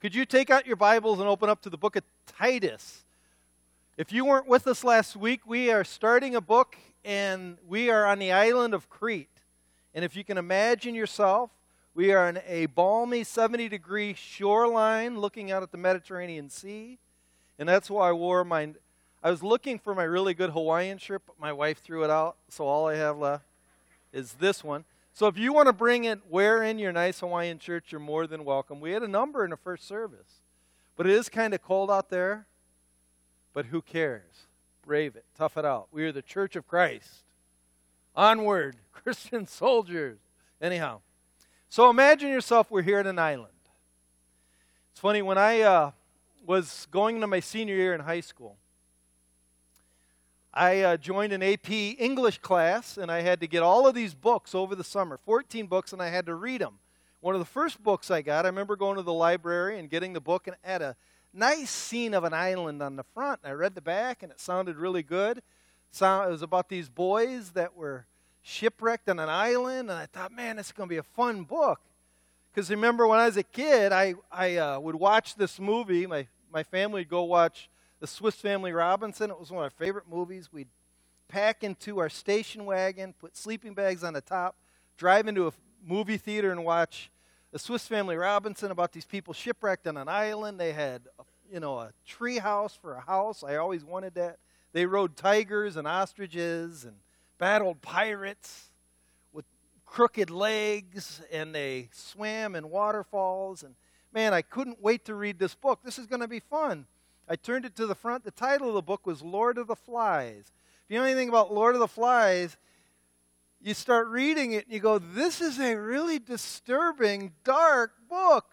Could you take out your Bibles and open up to the book of Titus? If you weren't with us last week, we are starting a book and we are on the island of Crete. And if you can imagine yourself, we are on a balmy 70 degree shoreline looking out at the Mediterranean Sea. And that's why I wore my. I was looking for my really good Hawaiian shirt, but my wife threw it out. So all I have left is this one. So if you want to bring it, wear in your nice Hawaiian shirt, you're more than welcome. We had a number in the first service. But it is kind of cold out there. But who cares? Brave it. Tough it out. We are the church of Christ. Onward, Christian soldiers. Anyhow, so imagine yourself we're here at an island. It's funny, when I uh, was going into my senior year in high school, I uh, joined an AP English class, and I had to get all of these books over the summer 14 books, and I had to read them. One of the first books I got, I remember going to the library and getting the book, and it had a nice scene of an island on the front. I read the back, and it sounded really good. So it was about these boys that were shipwrecked on an island, and I thought, man, this is going to be a fun book. Because remember, when I was a kid, I, I uh, would watch this movie. My, my family would go watch the Swiss Family Robinson. It was one of our favorite movies. We'd pack into our station wagon, put sleeping bags on the top, drive into a movie theater and watch the Swiss Family Robinson about these people shipwrecked on an island. They had, a, you know, a tree house for a house. I always wanted that. They rode tigers and ostriches and battled pirates with crooked legs, and they swam in waterfalls. And man, I couldn't wait to read this book. This is going to be fun. I turned it to the front. The title of the book was Lord of the Flies. If you know anything about Lord of the Flies, you start reading it and you go, This is a really disturbing, dark book.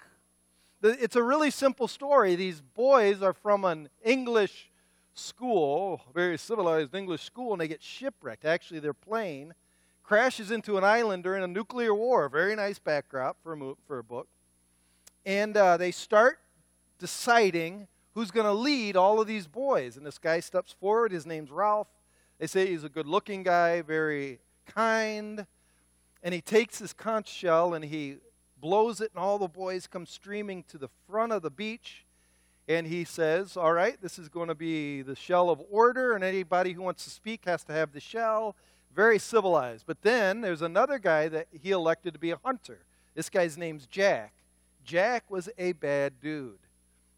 It's a really simple story. These boys are from an English school, very civilized English school, and they get shipwrecked. Actually, their plane crashes into an island during a nuclear war. Very nice backdrop for a, for a book. And uh, they start deciding who's going to lead all of these boys. And this guy steps forward. His name's Ralph. They say he's a good looking guy, very kind. And he takes his conch shell and he blows it, and all the boys come streaming to the front of the beach. And he says, All right, this is going to be the shell of order, and anybody who wants to speak has to have the shell. Very civilized. But then there's another guy that he elected to be a hunter. This guy's name's Jack. Jack was a bad dude.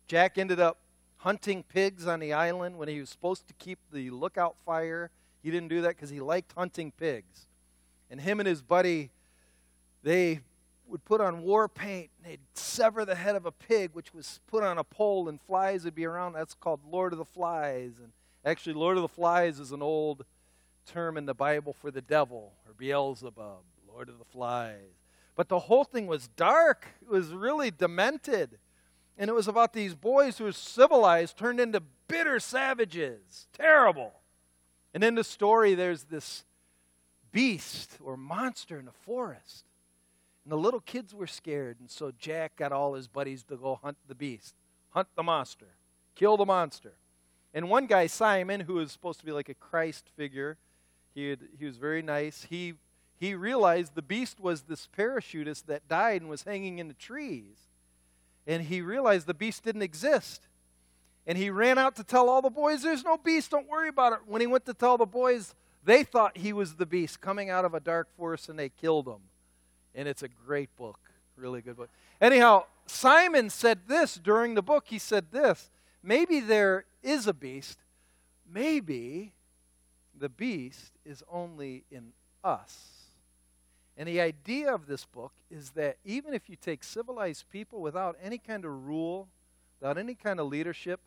Jack ended up hunting pigs on the island when he was supposed to keep the lookout fire. He didn't do that because he liked hunting pigs. And him and his buddy, they would put on war paint and they'd sever the head of a pig, which was put on a pole, and flies would be around. That's called Lord of the Flies. And actually, Lord of the Flies is an old term in the Bible for the devil or Beelzebub, Lord of the Flies. But the whole thing was dark, it was really demented. And it was about these boys who were civilized turned into bitter savages. Terrible. And in the story, there's this beast or monster in the forest. And the little kids were scared. And so Jack got all his buddies to go hunt the beast, hunt the monster, kill the monster. And one guy, Simon, who was supposed to be like a Christ figure, he, had, he was very nice. He, he realized the beast was this parachutist that died and was hanging in the trees and he realized the beast didn't exist. And he ran out to tell all the boys, There's no beast, don't worry about it. When he went to tell the boys, they thought he was the beast coming out of a dark forest and they killed him. And it's a great book, really good book. Anyhow, Simon said this during the book. He said this maybe there is a beast, maybe the beast is only in us. And the idea of this book is that even if you take civilized people without any kind of rule, without any kind of leadership,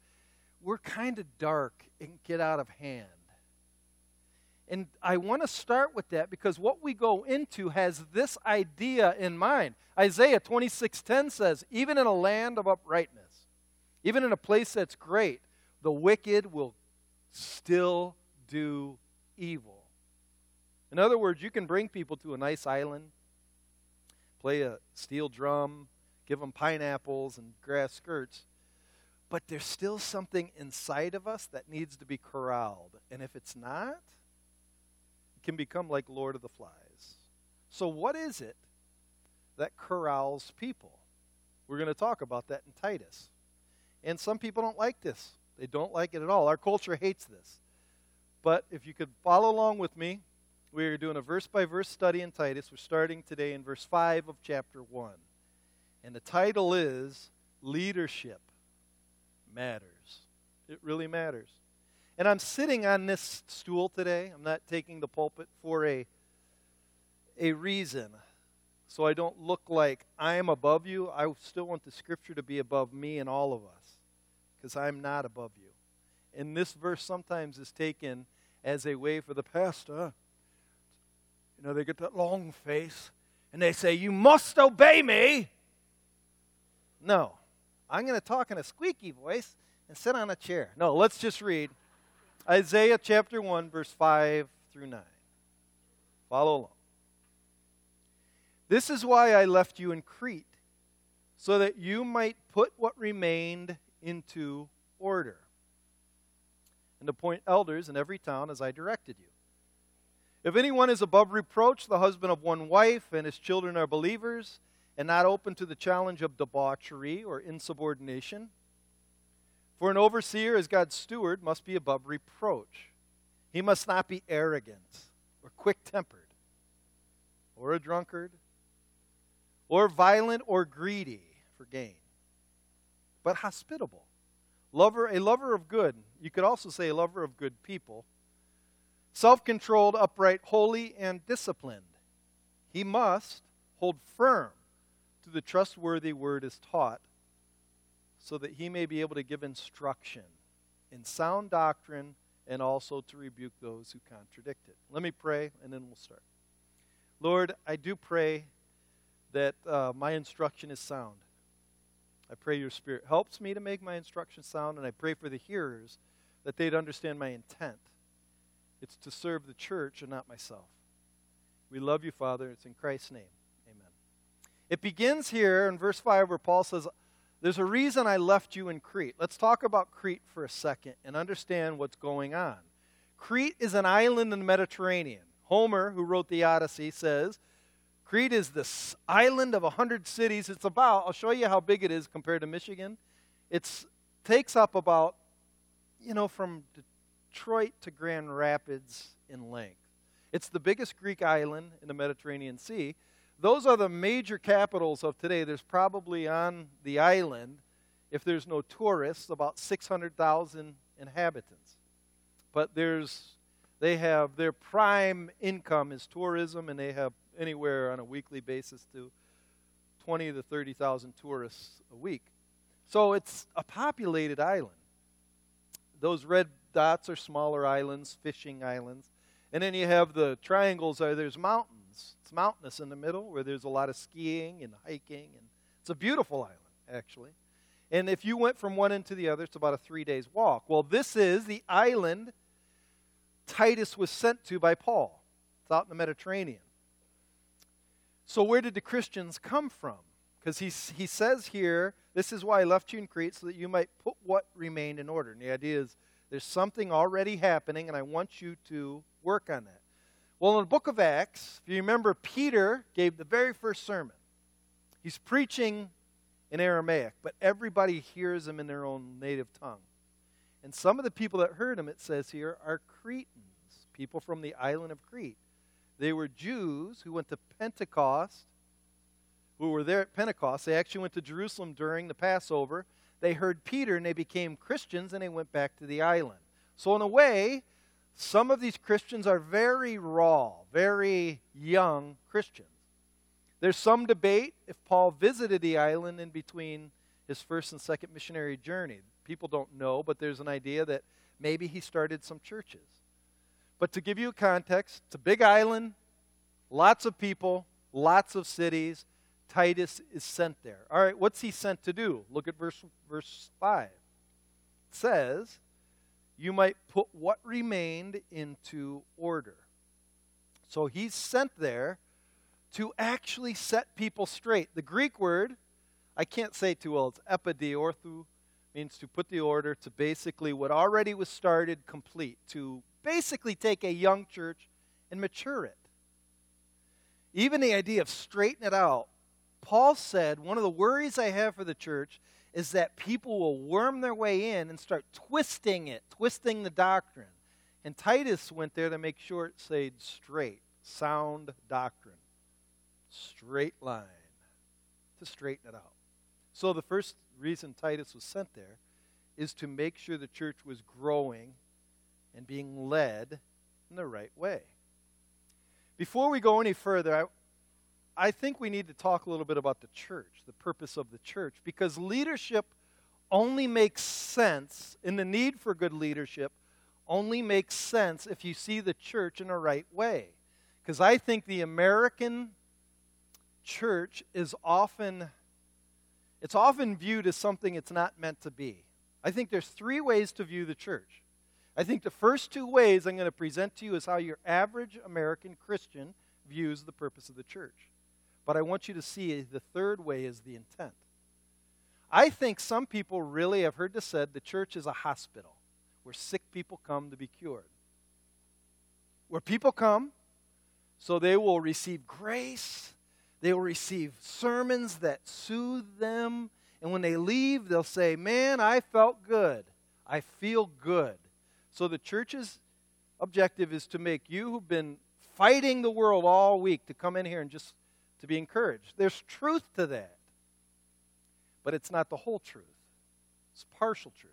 we're kind of dark and get out of hand. And I want to start with that because what we go into has this idea in mind. Isaiah 26:10 says, "Even in a land of uprightness, even in a place that's great, the wicked will still do evil." In other words, you can bring people to a nice island, play a steel drum, give them pineapples and grass skirts, but there's still something inside of us that needs to be corralled. And if it's not, it can become like Lord of the Flies. So, what is it that corrals people? We're going to talk about that in Titus. And some people don't like this. They don't like it at all. Our culture hates this. But if you could follow along with me, we are doing a verse by verse study in Titus. We're starting today in verse 5 of chapter 1. And the title is Leadership Matters. It really matters. And I'm sitting on this stool today. I'm not taking the pulpit for a, a reason. So I don't look like I am above you. I still want the scripture to be above me and all of us because I'm not above you. And this verse sometimes is taken as a way for the pastor. You know, they get that long face and they say, You must obey me. No, I'm going to talk in a squeaky voice and sit on a chair. No, let's just read Isaiah chapter 1, verse 5 through 9. Follow along. This is why I left you in Crete, so that you might put what remained into order, and appoint elders in every town as I directed you. If anyone is above reproach, the husband of one wife, and his children are believers, and not open to the challenge of debauchery or insubordination, for an overseer, as God's steward, must be above reproach. He must not be arrogant or quick tempered or a drunkard or violent or greedy for gain, but hospitable. Lover, a lover of good. You could also say a lover of good people. Self controlled, upright, holy, and disciplined. He must hold firm to the trustworthy word as taught so that he may be able to give instruction in sound doctrine and also to rebuke those who contradict it. Let me pray and then we'll start. Lord, I do pray that uh, my instruction is sound. I pray your Spirit helps me to make my instruction sound, and I pray for the hearers that they'd understand my intent. It's to serve the church and not myself. We love you, Father. It's in Christ's name. Amen. It begins here in verse 5 where Paul says, there's a reason I left you in Crete. Let's talk about Crete for a second and understand what's going on. Crete is an island in the Mediterranean. Homer, who wrote the Odyssey, says Crete is this island of 100 cities. It's about, I'll show you how big it is compared to Michigan. It takes up about, you know, from Detroit to Grand Rapids in length. It's the biggest Greek island in the Mediterranean Sea. Those are the major capitals of today. There's probably on the island, if there's no tourists, about 600,000 inhabitants. But there's, they have their prime income is tourism, and they have anywhere on a weekly basis to 20 to 30,000 tourists a week. So it's a populated island. Those red dots are smaller islands, fishing islands. And then you have the triangles are there's mountains It's mountainous in the middle where there's a lot of skiing and hiking. And it's a beautiful island, actually. And if you went from one end to the other, it's about a three days walk. Well, this is the island Titus was sent to by Paul. It's out in the Mediterranean. So, where did the Christians come from? Because he, he says here, this is why I left you in Crete, so that you might put what remained in order. And the idea is there's something already happening, and I want you to work on that. Well, in the book of Acts, if you remember, Peter gave the very first sermon. He's preaching in Aramaic, but everybody hears him in their own native tongue. And some of the people that heard him, it says here, are Cretans, people from the island of Crete. They were Jews who went to Pentecost, who were there at Pentecost. They actually went to Jerusalem during the Passover. They heard Peter and they became Christians and they went back to the island. So, in a way, some of these Christians are very raw, very young Christians. There's some debate if Paul visited the island in between his first and second missionary journey. People don't know, but there's an idea that maybe he started some churches. But to give you context, it's a big island, lots of people, lots of cities. Titus is sent there. All right, what's he sent to do? Look at verse, verse 5. It says, you might put what remained into order. So he's sent there to actually set people straight. The Greek word, I can't say too well, it's epidiorthu, means to put the order to basically what already was started complete, to basically take a young church and mature it. Even the idea of straighten it out Paul said, One of the worries I have for the church is that people will worm their way in and start twisting it, twisting the doctrine. And Titus went there to make sure it stayed straight, sound doctrine, straight line, to straighten it out. So the first reason Titus was sent there is to make sure the church was growing and being led in the right way. Before we go any further, I, I think we need to talk a little bit about the church, the purpose of the church, because leadership only makes sense, in the need for good leadership, only makes sense if you see the church in a right way. Because I think the American church is often it's often viewed as something it's not meant to be. I think there's three ways to view the church. I think the first two ways I'm going to present to you is how your average American Christian views the purpose of the church. But I want you to see the third way is the intent. I think some people really have heard this said the church is a hospital where sick people come to be cured. Where people come so they will receive grace, they will receive sermons that soothe them, and when they leave, they'll say, Man, I felt good. I feel good. So the church's objective is to make you who've been fighting the world all week to come in here and just to be encouraged. There's truth to that. But it's not the whole truth, it's partial truth.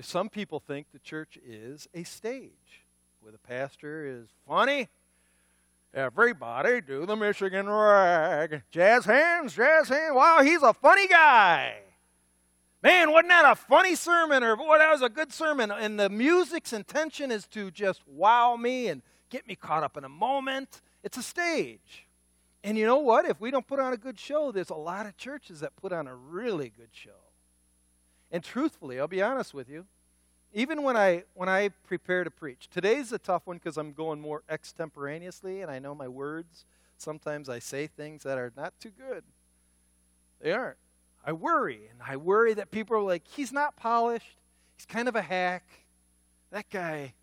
Some people think the church is a stage where the pastor is funny. Everybody do the Michigan rag. Jazz hands, jazz hands. Wow, he's a funny guy. Man, wasn't that a funny sermon? Or boy, that was a good sermon. And the music's intention is to just wow me and get me caught up in a moment. It's a stage. And you know what? If we don't put on a good show, there's a lot of churches that put on a really good show. And truthfully, I'll be honest with you, even when I when I prepare to preach, today's a tough one because I'm going more extemporaneously and I know my words. Sometimes I say things that are not too good. They aren't. I worry, and I worry that people are like, he's not polished. He's kind of a hack. That guy,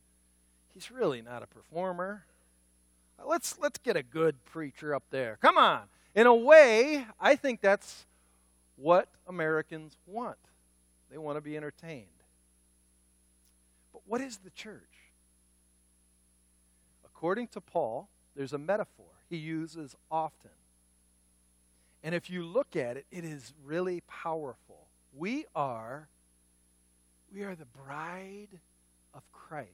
he's really not a performer. Let's, let's get a good preacher up there. Come on. In a way, I think that's what Americans want. They want to be entertained. But what is the church? According to Paul, there's a metaphor he uses often. And if you look at it, it is really powerful. We are we are the bride of Christ.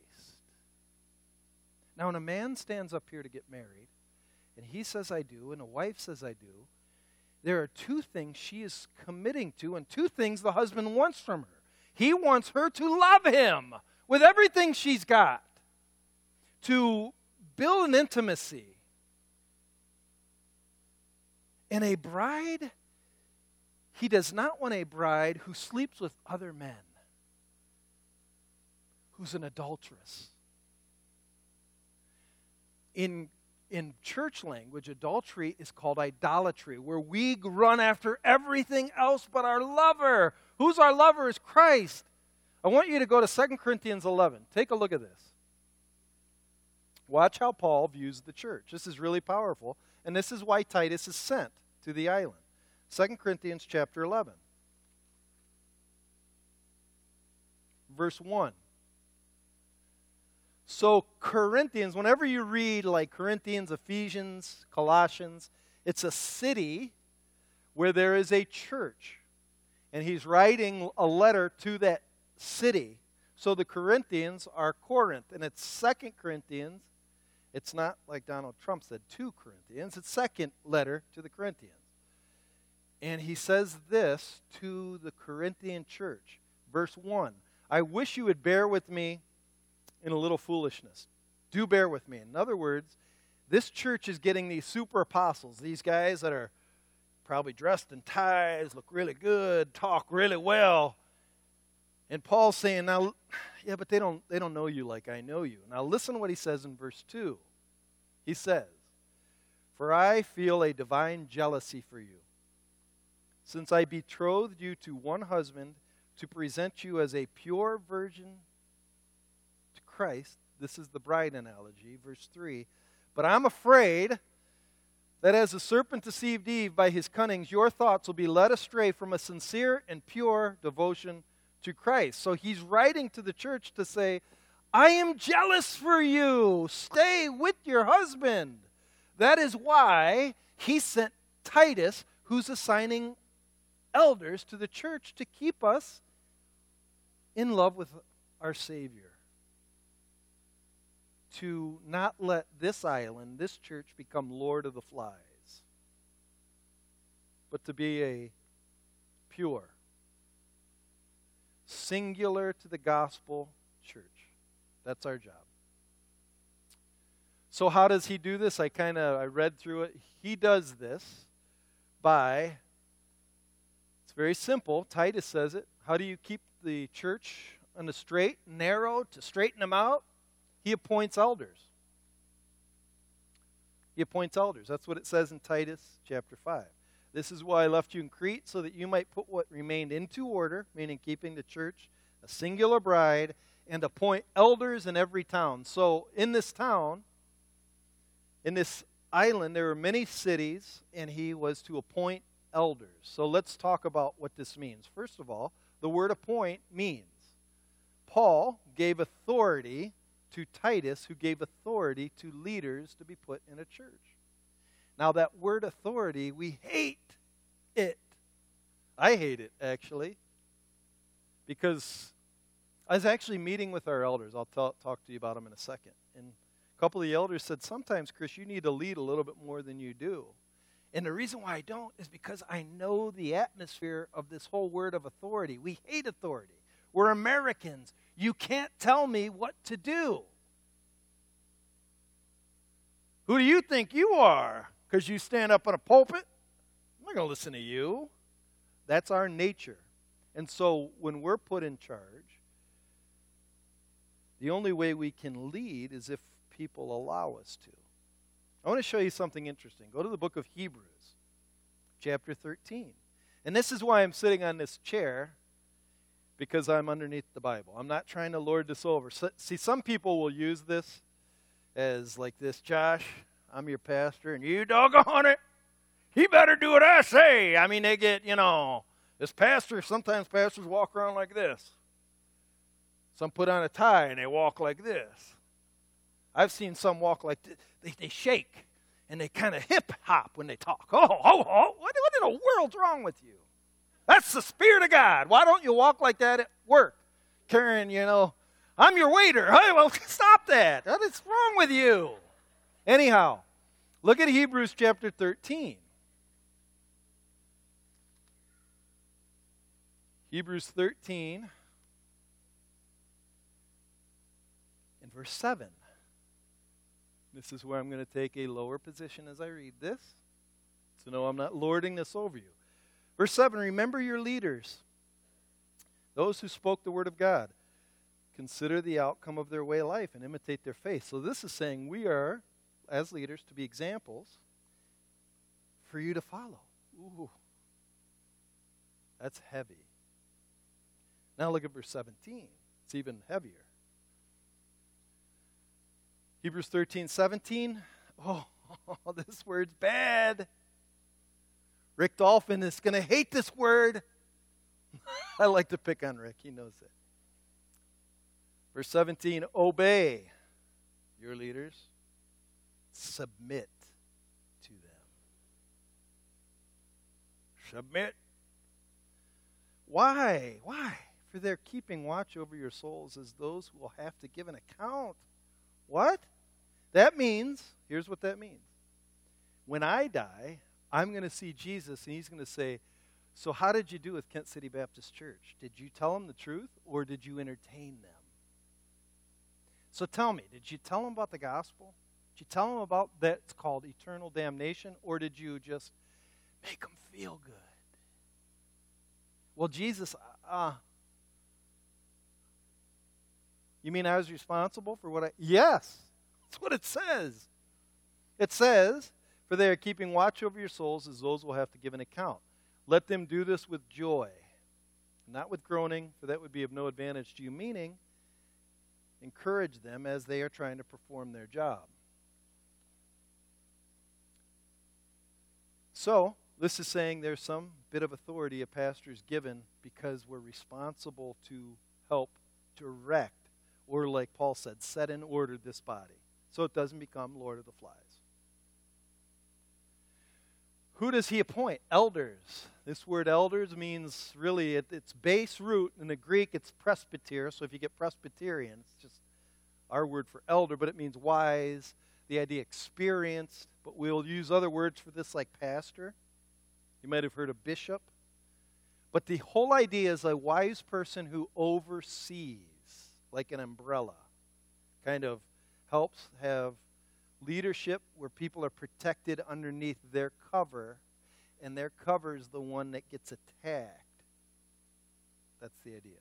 Now, when a man stands up here to get married, and he says, I do, and a wife says, I do, there are two things she is committing to, and two things the husband wants from her. He wants her to love him with everything she's got, to build an intimacy. And a bride, he does not want a bride who sleeps with other men, who's an adulteress in, in church language, adultery is called idolatry, where we run after everything else but our lover. Who's our lover? Is Christ. I want you to go to 2 Corinthians 11. Take a look at this. Watch how Paul views the church. This is really powerful, and this is why Titus is sent to the island. 2 Corinthians chapter 11. Verse 1. So, Corinthians, whenever you read like Corinthians, Ephesians, Colossians, it's a city where there is a church. And he's writing a letter to that city. So the Corinthians are Corinth, and it's Second Corinthians. It's not like Donald Trump said, two Corinthians. It's second letter to the Corinthians. And he says this to the Corinthian church. Verse 1 I wish you would bear with me in a little foolishness. Do bear with me. In other words, this church is getting these super apostles, these guys that are probably dressed in ties, look really good, talk really well. And Paul's saying, now, yeah, but they don't, they don't know you like I know you. Now, listen what he says in verse 2. He says, For I feel a divine jealousy for you, since I betrothed you to one husband to present you as a pure virgin Christ. This is the bride analogy, verse 3. But I'm afraid that as the serpent deceived Eve by his cunnings, your thoughts will be led astray from a sincere and pure devotion to Christ. So he's writing to the church to say, I am jealous for you. Stay with your husband. That is why he sent Titus, who's assigning elders to the church to keep us in love with our Savior. To not let this island, this church, become Lord of the Flies, but to be a pure, singular to the gospel church. That's our job. So how does he do this? I kind of I read through it. He does this by it's very simple. Titus says it. How do you keep the church on the straight, narrow to straighten them out? He appoints elders. He appoints elders. That's what it says in Titus chapter 5. This is why I left you in Crete, so that you might put what remained into order, meaning keeping the church a singular bride, and appoint elders in every town. So, in this town, in this island, there were many cities, and he was to appoint elders. So, let's talk about what this means. First of all, the word appoint means Paul gave authority to Titus, who gave authority to leaders to be put in a church. Now, that word authority, we hate it. I hate it, actually, because I was actually meeting with our elders. I'll talk to you about them in a second. And a couple of the elders said, Sometimes, Chris, you need to lead a little bit more than you do. And the reason why I don't is because I know the atmosphere of this whole word of authority. We hate authority. We're Americans. You can't tell me what to do. Who do you think you are? Because you stand up on a pulpit? I'm not going to listen to you. That's our nature. And so when we're put in charge, the only way we can lead is if people allow us to. I want to show you something interesting. Go to the book of Hebrews, chapter 13. And this is why I'm sitting on this chair, because I'm underneath the Bible. I'm not trying to lord this over. So, see, some people will use this as like this Josh, I'm your pastor, and you doggone it, he better do what I say. I mean, they get, you know, this pastor, sometimes pastors walk around like this. Some put on a tie and they walk like this. I've seen some walk like this. They, they shake and they kind of hip hop when they talk. Oh, oh, oh, what, what in the world's wrong with you? That's the Spirit of God. Why don't you walk like that at work? Karen, you know, I'm your waiter. Hey, well, stop that. What is wrong with you? Anyhow, look at Hebrews chapter 13. Hebrews 13 and verse 7. This is where I'm going to take a lower position as I read this. So, no, I'm not lording this over you. Verse 7 Remember your leaders, those who spoke the word of God. Consider the outcome of their way of life and imitate their faith. So, this is saying we are, as leaders, to be examples for you to follow. Ooh, that's heavy. Now, look at verse 17. It's even heavier. Hebrews 13, 17. Oh, this word's bad. Rick Dolphin is going to hate this word. I like to pick on Rick, he knows it. Verse 17 Obey your leaders, submit to them. Submit. Why? Why? For they're keeping watch over your souls as those who will have to give an account. What? That means, here's what that means. When I die, I'm going to see Jesus and he's going to say, So, how did you do with Kent City Baptist Church? Did you tell them the truth or did you entertain them? So tell me, did you tell them about the gospel? Did you tell them about that's called eternal damnation, or did you just make them feel good? Well, Jesus, uh, you mean I was responsible for what I. Yes, that's what it says. It says, For they are keeping watch over your souls as those will have to give an account. Let them do this with joy, not with groaning, for that would be of no advantage to you, meaning, encourage them as they are trying to perform their job. So, this is saying there's some bit of authority a pastor is given because we're responsible to help direct, or like Paul said, set in order this body so it doesn't become Lord of the Flies. Who does he appoint? Elders. This word elders means really, at its base root in the Greek, it's presbyter. So if you get Presbyterian, it's just our word for elder, but it means wise, the idea experienced, but we'll use other words for this like pastor. You might have heard of bishop. But the whole idea is a wise person who oversees, like an umbrella, kind of helps have leadership where people are protected underneath their cover, and their cover is the one that gets attacked. That's the idea.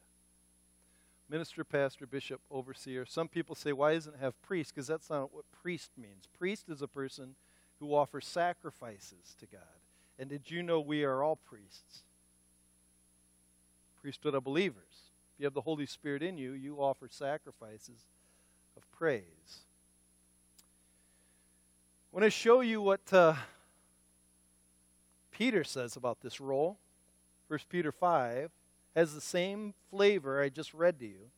Minister, pastor, bishop, overseer. Some people say, why doesn't it have priest? Because that's not what priest means. Priest is a person who offers sacrifices to God. And did you know we are all priests? Priesthood of believers. If you have the Holy Spirit in you, you offer sacrifices of praise. I want to show you what uh, Peter says about this role. 1 Peter 5 has the same flavor I just read to you.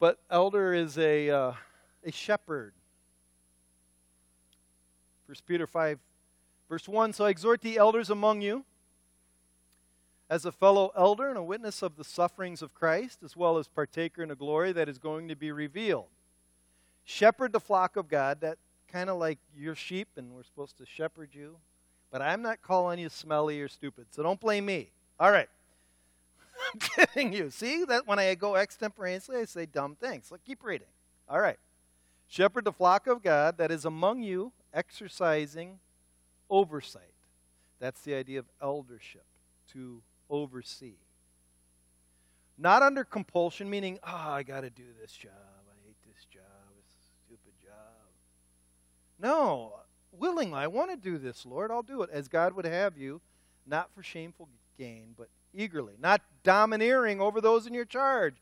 But elder is a, uh, a shepherd. 1 Peter 5, verse 1 So I exhort the elders among you, as a fellow elder and a witness of the sufferings of Christ, as well as partaker in the glory that is going to be revealed. Shepherd the flock of God that kind of like your sheep and we're supposed to shepherd you. But I'm not calling you smelly or stupid, so don't blame me. All right. I'm kidding you. See that when I go extemporaneously, I say dumb things. So keep reading. All right. Shepherd the flock of God that is among you, exercising oversight. That's the idea of eldership, to oversee. Not under compulsion, meaning, oh, I got to do this job. No, willingly, I want to do this, Lord. I'll do it as God would have you, not for shameful gain, but eagerly. Not domineering over those in your charge.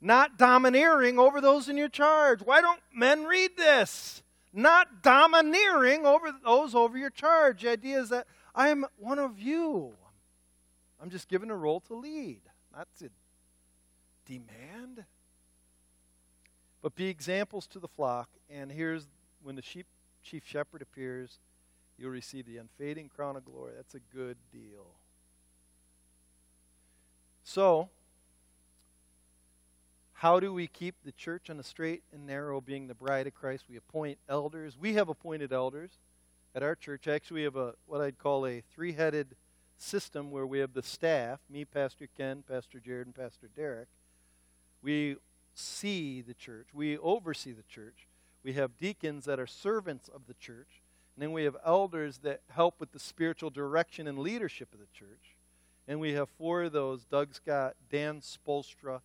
Not domineering over those in your charge. Why don't men read this? Not domineering over those over your charge. The idea is that I am one of you. I'm just given a role to lead, not to demand. But be examples to the flock. And here's when the sheep chief shepherd appears, you'll receive the unfading crown of glory. That's a good deal. So, how do we keep the church on the straight and narrow, being the bride of Christ? We appoint elders. We have appointed elders at our church. Actually, we have a what I'd call a three-headed system where we have the staff, me, Pastor Ken, Pastor Jared, and Pastor Derek. We see the church. We oversee the church. We have deacons that are servants of the church. And then we have elders that help with the spiritual direction and leadership of the church. And we have four of those Doug Scott, Dan Spoelstra.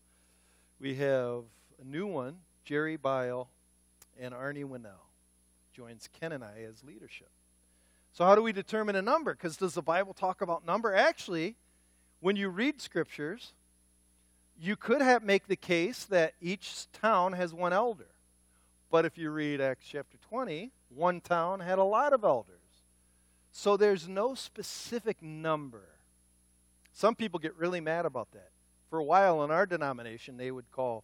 We have a new one, Jerry Bile, and Arnie Winnell joins Ken and I as leadership. So, how do we determine a number? Because does the Bible talk about number? Actually, when you read scriptures, you could have make the case that each town has one elder. But if you read Acts chapter 20, one town had a lot of elders. So there's no specific number. Some people get really mad about that. For a while in our denomination, they would call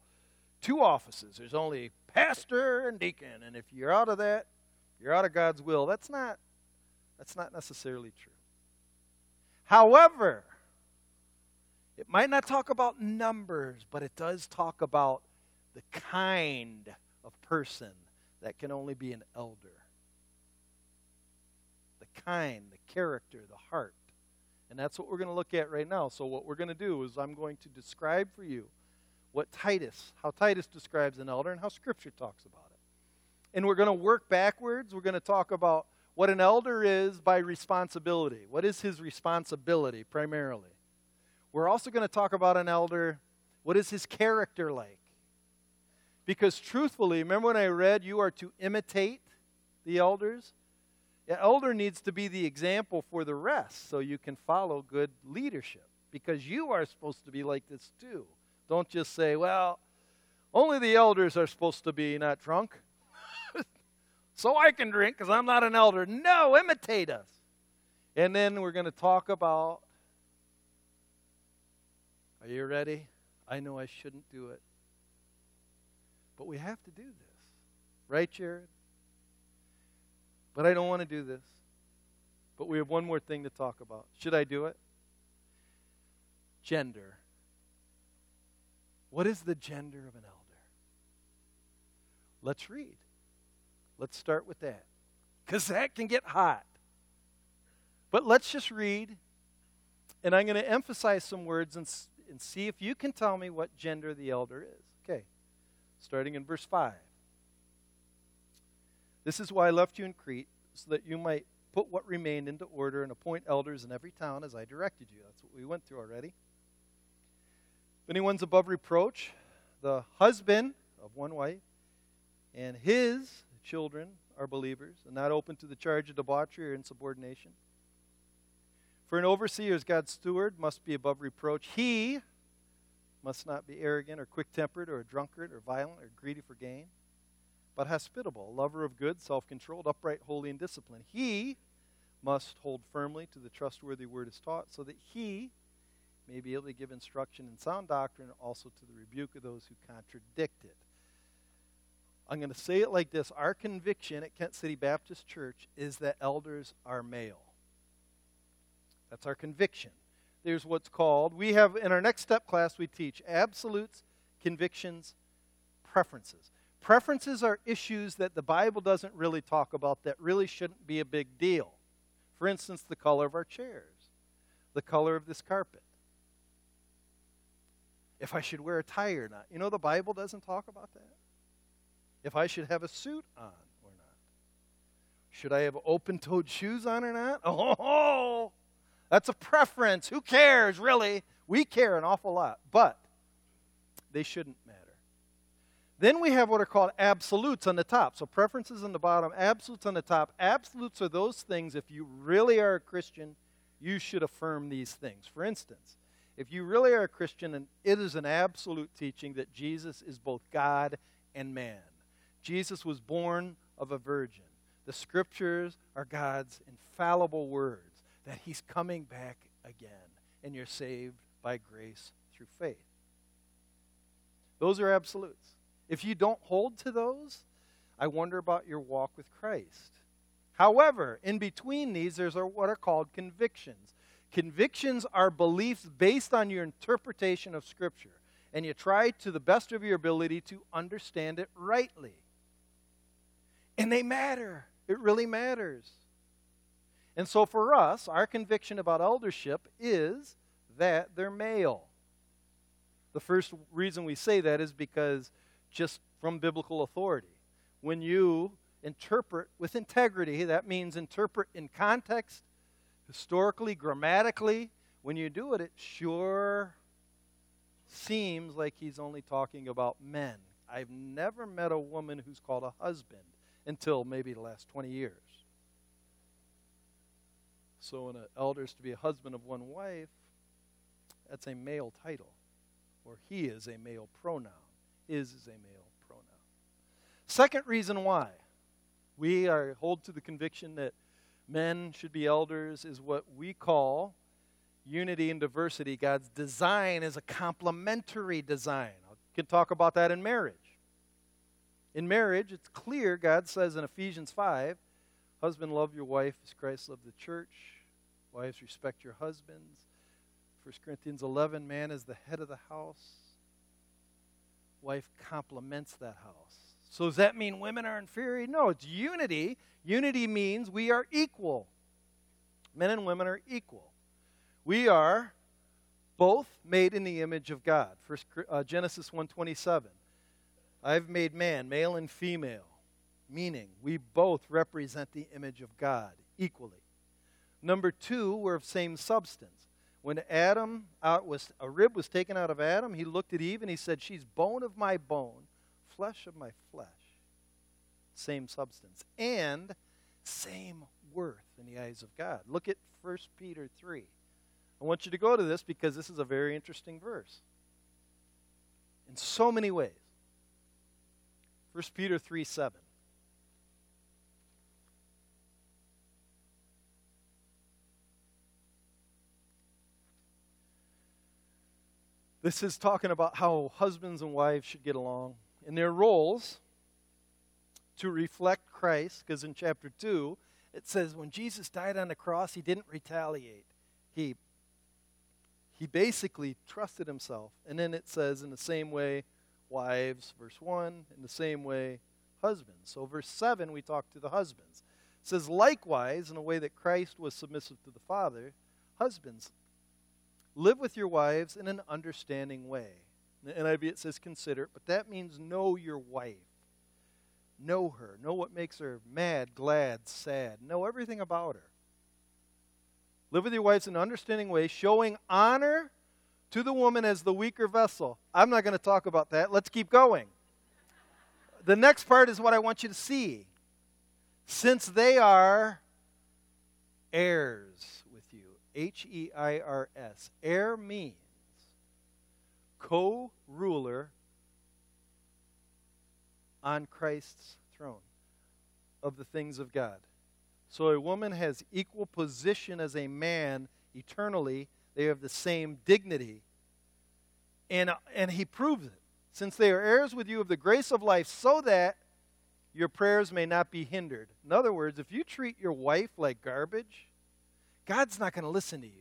two offices. There's only pastor and deacon, and if you're out of that, you're out of God's will. That's not that's not necessarily true. However, it might not talk about numbers, but it does talk about the kind of person that can only be an elder. The kind, the character, the heart. And that's what we're going to look at right now. So, what we're going to do is I'm going to describe for you what Titus, how Titus describes an elder, and how Scripture talks about it. And we're going to work backwards. We're going to talk about what an elder is by responsibility. What is his responsibility primarily? We're also going to talk about an elder. What is his character like? Because truthfully, remember when I read you are to imitate the elders? The elder needs to be the example for the rest so you can follow good leadership. Because you are supposed to be like this too. Don't just say, well, only the elders are supposed to be not drunk. so I can drink because I'm not an elder. No, imitate us. And then we're going to talk about. Are you ready? I know I shouldn't do it. But we have to do this. Right, Jared? But I don't want to do this. But we have one more thing to talk about. Should I do it? Gender. What is the gender of an elder? Let's read. Let's start with that. Because that can get hot. But let's just read. And I'm going to emphasize some words and, and see if you can tell me what gender the elder is. Starting in verse 5. This is why I left you in Crete, so that you might put what remained into order and appoint elders in every town as I directed you. That's what we went through already. If anyone's above reproach, the husband of one wife and his children are believers and not open to the charge of debauchery or insubordination. For an overseer as God's steward must be above reproach. He must not be arrogant or quick tempered or a drunkard or violent or greedy for gain, but hospitable, lover of good, self controlled, upright, holy, and disciplined. He must hold firmly to the trustworthy word is taught, so that he may be able to give instruction in sound doctrine, also to the rebuke of those who contradict it. I'm going to say it like this Our conviction at Kent City Baptist Church is that elders are male. That's our conviction. There's what's called, we have in our next step class, we teach absolutes, convictions, preferences. Preferences are issues that the Bible doesn't really talk about that really shouldn't be a big deal. For instance, the color of our chairs, the color of this carpet, if I should wear a tie or not. You know, the Bible doesn't talk about that. If I should have a suit on or not. Should I have open toed shoes on or not? Oh, that's a preference. Who cares, really? We care an awful lot, but they shouldn't matter. Then we have what are called absolutes on the top. So preferences on the bottom, absolutes on the top. Absolutes are those things, if you really are a Christian, you should affirm these things. For instance, if you really are a Christian, and it is an absolute teaching that Jesus is both God and man. Jesus was born of a virgin. The scriptures are God's infallible words that he's coming back again, and you're saved by grace through faith. Those are absolutes. If you don't hold to those, I wonder about your walk with Christ. However, in between these, there's what are called convictions. Convictions are beliefs based on your interpretation of Scripture, and you try to the best of your ability to understand it rightly. And they matter. It really matters. And so for us, our conviction about eldership is that they're male. The first reason we say that is because just from biblical authority. When you interpret with integrity, that means interpret in context historically, grammatically, when you do it, it sure seems like he's only talking about men. I've never met a woman who's called a husband until maybe the last 20 years. So, when an elder is to be a husband of one wife, that's a male title, or he is a male pronoun. Is is a male pronoun. Second reason why we are hold to the conviction that men should be elders is what we call unity and diversity. God's design is a complementary design. I can talk about that in marriage. In marriage, it's clear, God says in Ephesians 5 Husband, love your wife as Christ loved the church. Wives, respect your husbands. 1 Corinthians 11 Man is the head of the house. Wife complements that house. So does that mean women are inferior? No, it's unity. Unity means we are equal. Men and women are equal. We are both made in the image of God. First uh, Genesis 1:27. I've made man, male and female, meaning we both represent the image of God equally. Number 2, we're of same substance. When Adam was a rib was taken out of Adam, he looked at Eve and he said, "She's bone of my bone flesh of my flesh. Same substance. And same worth in the eyes of God. Look at 1 Peter 3. I want you to go to this because this is a very interesting verse. In so many ways. 1 Peter 3 7. This is talking about how husbands and wives should get along in their roles to reflect Christ, because in chapter 2, it says when Jesus died on the cross, he didn't retaliate. He, he basically trusted himself. And then it says, in the same way, wives, verse 1, in the same way, husbands. So, verse 7, we talk to the husbands. It says, likewise, in a way that Christ was submissive to the Father, husbands, live with your wives in an understanding way. In the NIV it says consider, but that means know your wife. Know her. Know what makes her mad, glad, sad. Know everything about her. Live with your wives in an understanding way, showing honor to the woman as the weaker vessel. I'm not going to talk about that. Let's keep going. The next part is what I want you to see. Since they are heirs H E I R S. Heir means co ruler on Christ's throne of the things of God. So a woman has equal position as a man eternally. They have the same dignity. And, and he proves it. Since they are heirs with you of the grace of life, so that your prayers may not be hindered. In other words, if you treat your wife like garbage, God's not going to listen to you.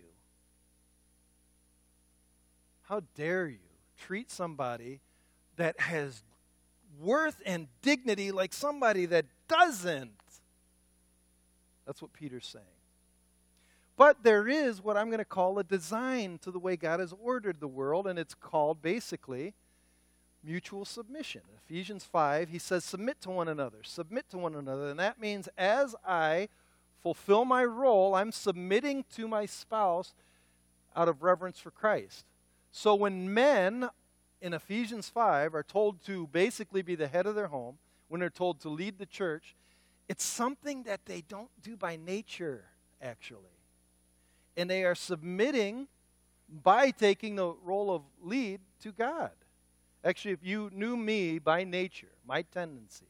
How dare you treat somebody that has worth and dignity like somebody that doesn't. That's what Peter's saying. But there is what I'm going to call a design to the way God has ordered the world, and it's called basically mutual submission. In Ephesians 5, he says, Submit to one another, submit to one another. And that means as I fulfill my role, I'm submitting to my spouse out of reverence for Christ. So when men in Ephesians 5 are told to basically be the head of their home, when they're told to lead the church, it's something that they don't do by nature, actually. And they are submitting by taking the role of lead to God. Actually, if you knew me by nature, my tendency,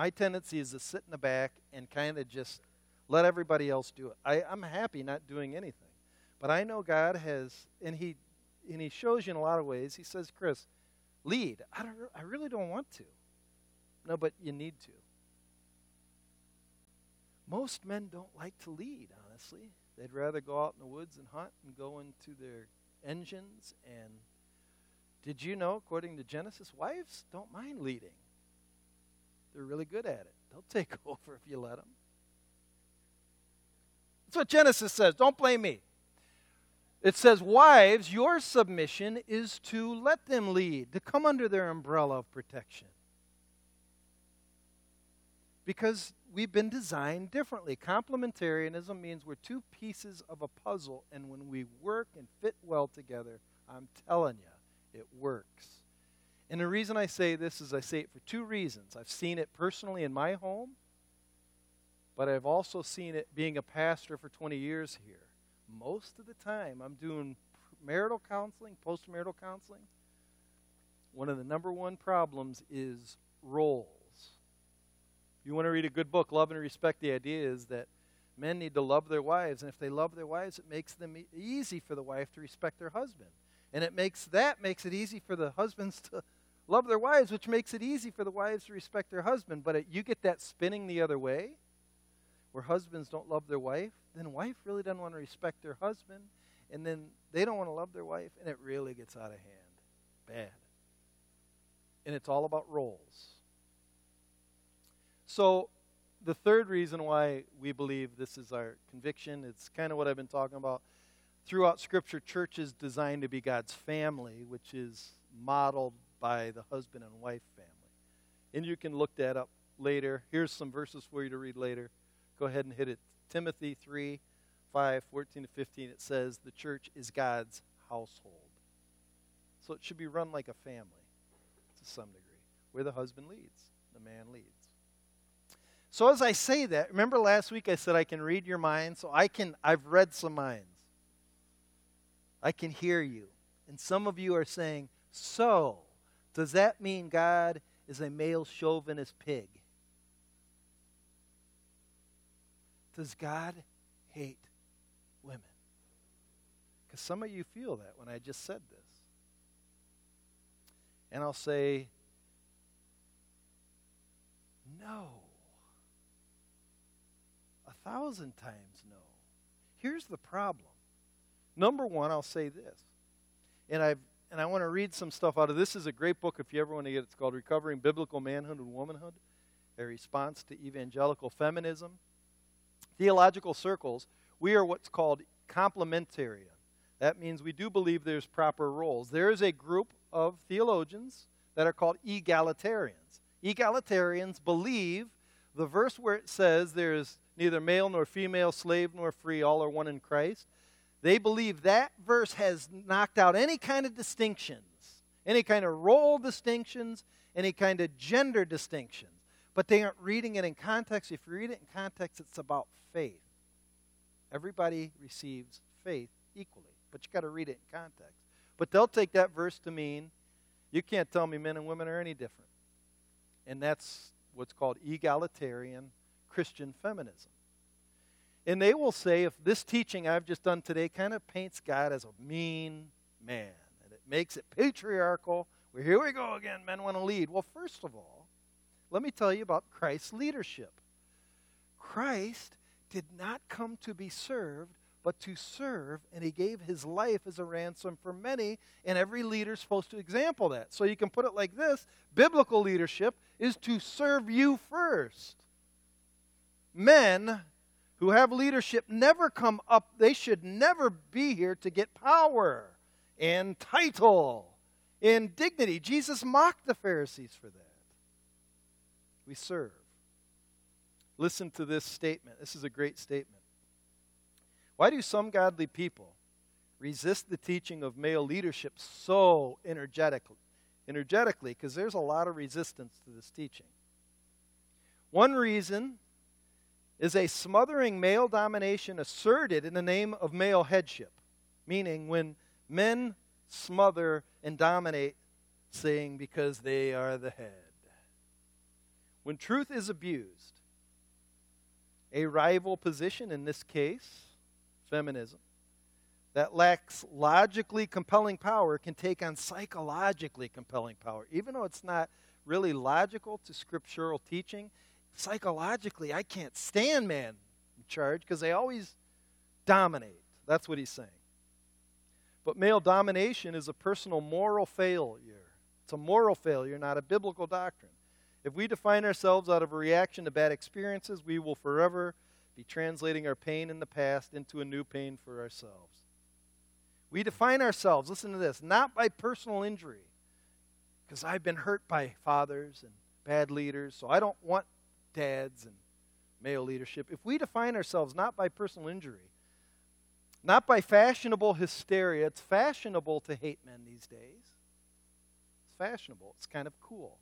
my tendency is to sit in the back and kind of just let everybody else do it. I, I'm happy not doing anything. But I know God has, and He and he shows you in a lot of ways. He says, Chris, lead. I, don't, I really don't want to. No, but you need to. Most men don't like to lead, honestly. They'd rather go out in the woods and hunt and go into their engines. And did you know, according to Genesis, wives don't mind leading? They're really good at it. They'll take over if you let them. That's what Genesis says. Don't blame me. It says, Wives, your submission is to let them lead, to come under their umbrella of protection. Because we've been designed differently. Complementarianism means we're two pieces of a puzzle, and when we work and fit well together, I'm telling you, it works. And the reason I say this is I say it for two reasons. I've seen it personally in my home, but I've also seen it being a pastor for 20 years here most of the time I'm doing marital counseling, postmarital counseling, one of the number one problems is roles. You want to read a good book, Love and Respect, the idea is that men need to love their wives, and if they love their wives, it makes them easy for the wife to respect their husband. And it makes that makes it easy for the husbands to love their wives, which makes it easy for the wives to respect their husband. But you get that spinning the other way, where husbands don't love their wife, then wife really doesn't want to respect their husband, and then they don't want to love their wife, and it really gets out of hand. Bad. And it's all about roles. So, the third reason why we believe this is our conviction, it's kind of what I've been talking about. Throughout Scripture, church is designed to be God's family, which is modeled by the husband and wife family. And you can look that up later. Here's some verses for you to read later. Go ahead and hit it. Timothy 3 5, 14 to 15, it says the church is God's household. So it should be run like a family to some degree, where the husband leads, the man leads. So as I say that, remember last week I said I can read your mind, so I can I've read some minds. I can hear you. And some of you are saying, "So, does that mean God is a male chauvinist pig?" Does God hate women? Because some of you feel that when I just said this. And I'll say, no. A thousand times no. Here's the problem. Number one, I'll say this. And I've and I want to read some stuff out of this is a great book if you ever want to get it. It's called Recovering Biblical Manhood and Womanhood, a response to evangelical feminism. Theological circles, we are what's called complementarian. That means we do believe there's proper roles. There is a group of theologians that are called egalitarians. Egalitarians believe the verse where it says there's neither male nor female, slave nor free, all are one in Christ. They believe that verse has knocked out any kind of distinctions, any kind of role distinctions, any kind of gender distinctions. But they aren't reading it in context. If you read it in context, it's about faith. Everybody receives faith equally, but you've got to read it in context. But they'll take that verse to mean you can't tell me men and women are any different. And that's what's called egalitarian Christian feminism. And they will say if this teaching I've just done today kind of paints God as a mean man and it makes it patriarchal, well, here we go again, men want to lead. Well, first of all, let me tell you about Christ's leadership. Christ did not come to be served, but to serve, and he gave his life as a ransom for many, and every leader is supposed to example that. So you can put it like this biblical leadership is to serve you first. Men who have leadership never come up, they should never be here to get power and title and dignity. Jesus mocked the Pharisees for that. We serve. Listen to this statement. This is a great statement. Why do some godly people resist the teaching of male leadership so energetically? Energetically, because there's a lot of resistance to this teaching. One reason is a smothering male domination asserted in the name of male headship, meaning when men smother and dominate, saying because they are the head. When truth is abused, a rival position, in this case, feminism, that lacks logically compelling power can take on psychologically compelling power. Even though it's not really logical to scriptural teaching, psychologically, I can't stand man in charge because they always dominate. That's what he's saying. But male domination is a personal moral failure. It's a moral failure, not a biblical doctrine. If we define ourselves out of a reaction to bad experiences, we will forever be translating our pain in the past into a new pain for ourselves. We define ourselves, listen to this, not by personal injury, because I've been hurt by fathers and bad leaders, so I don't want dads and male leadership, if we define ourselves not by personal injury, not by fashionable hysteria, it's fashionable to hate men these days. It's fashionable, it's kind of cool.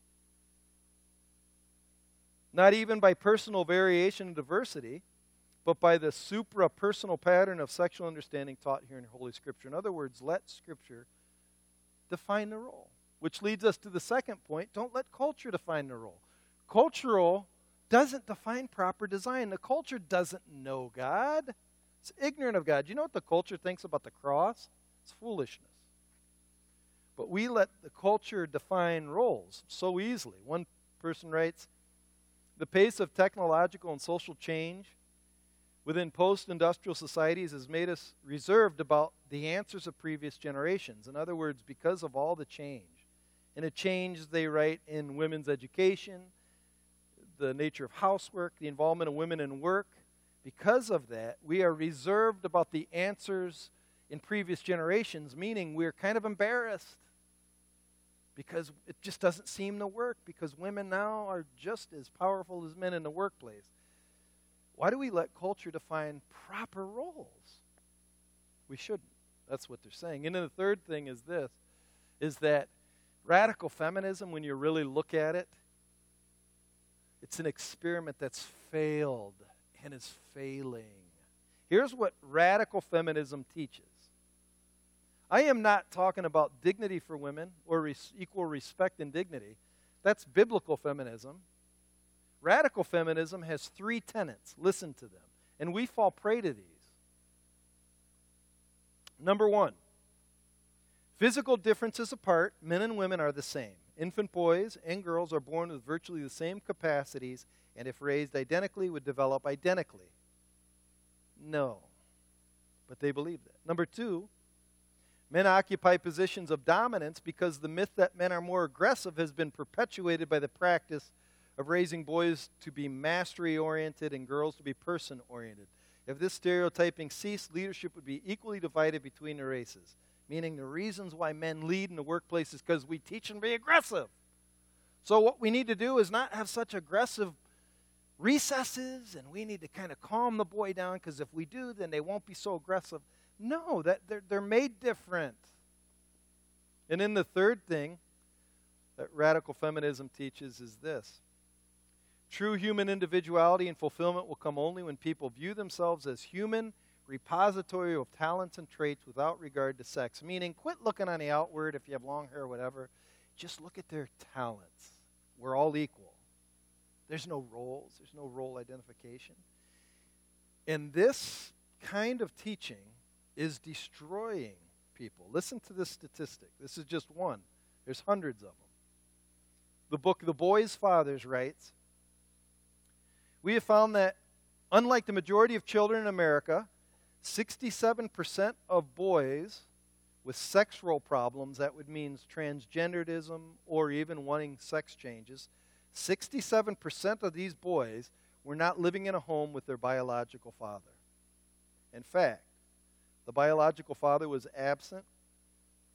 Not even by personal variation and diversity, but by the supra personal pattern of sexual understanding taught here in Holy Scripture. In other words, let Scripture define the role. Which leads us to the second point don't let culture define the role. Cultural doesn't define proper design. The culture doesn't know God, it's ignorant of God. You know what the culture thinks about the cross? It's foolishness. But we let the culture define roles so easily. One person writes The pace of technological and social change within post industrial societies has made us reserved about the answers of previous generations. In other words, because of all the change. And a change, they write, in women's education, the nature of housework, the involvement of women in work. Because of that, we are reserved about the answers in previous generations, meaning we're kind of embarrassed because it just doesn't seem to work because women now are just as powerful as men in the workplace. Why do we let culture define proper roles? We shouldn't. That's what they're saying. And then the third thing is this is that radical feminism, when you really look at it, it's an experiment that's failed and is failing. Here's what radical feminism teaches I am not talking about dignity for women or res- equal respect and dignity. That's biblical feminism. Radical feminism has three tenets. Listen to them. And we fall prey to these. Number one, Physical differences apart, men and women are the same. Infant boys and girls are born with virtually the same capacities, and if raised identically, would develop identically. No. But they believe that. Number two, men occupy positions of dominance because the myth that men are more aggressive has been perpetuated by the practice of raising boys to be mastery oriented and girls to be person oriented. If this stereotyping ceased, leadership would be equally divided between the races. Meaning, the reasons why men lead in the workplace is because we teach them to be aggressive. So, what we need to do is not have such aggressive recesses and we need to kind of calm the boy down because if we do, then they won't be so aggressive. No, that they're, they're made different. And then the third thing that radical feminism teaches is this True human individuality and fulfillment will come only when people view themselves as human repository of talents and traits without regard to sex. Meaning, quit looking on the outward if you have long hair or whatever. Just look at their talents. We're all equal. There's no roles, there's no role identification. And this kind of teaching is destroying people. Listen to this statistic. This is just one, there's hundreds of them. The book The Boy's Fathers writes we have found that, unlike the majority of children in America, 67% of boys with sexual problems, that would mean transgenderism or even wanting sex changes, 67% of these boys were not living in a home with their biological father. In fact, the biological father was absent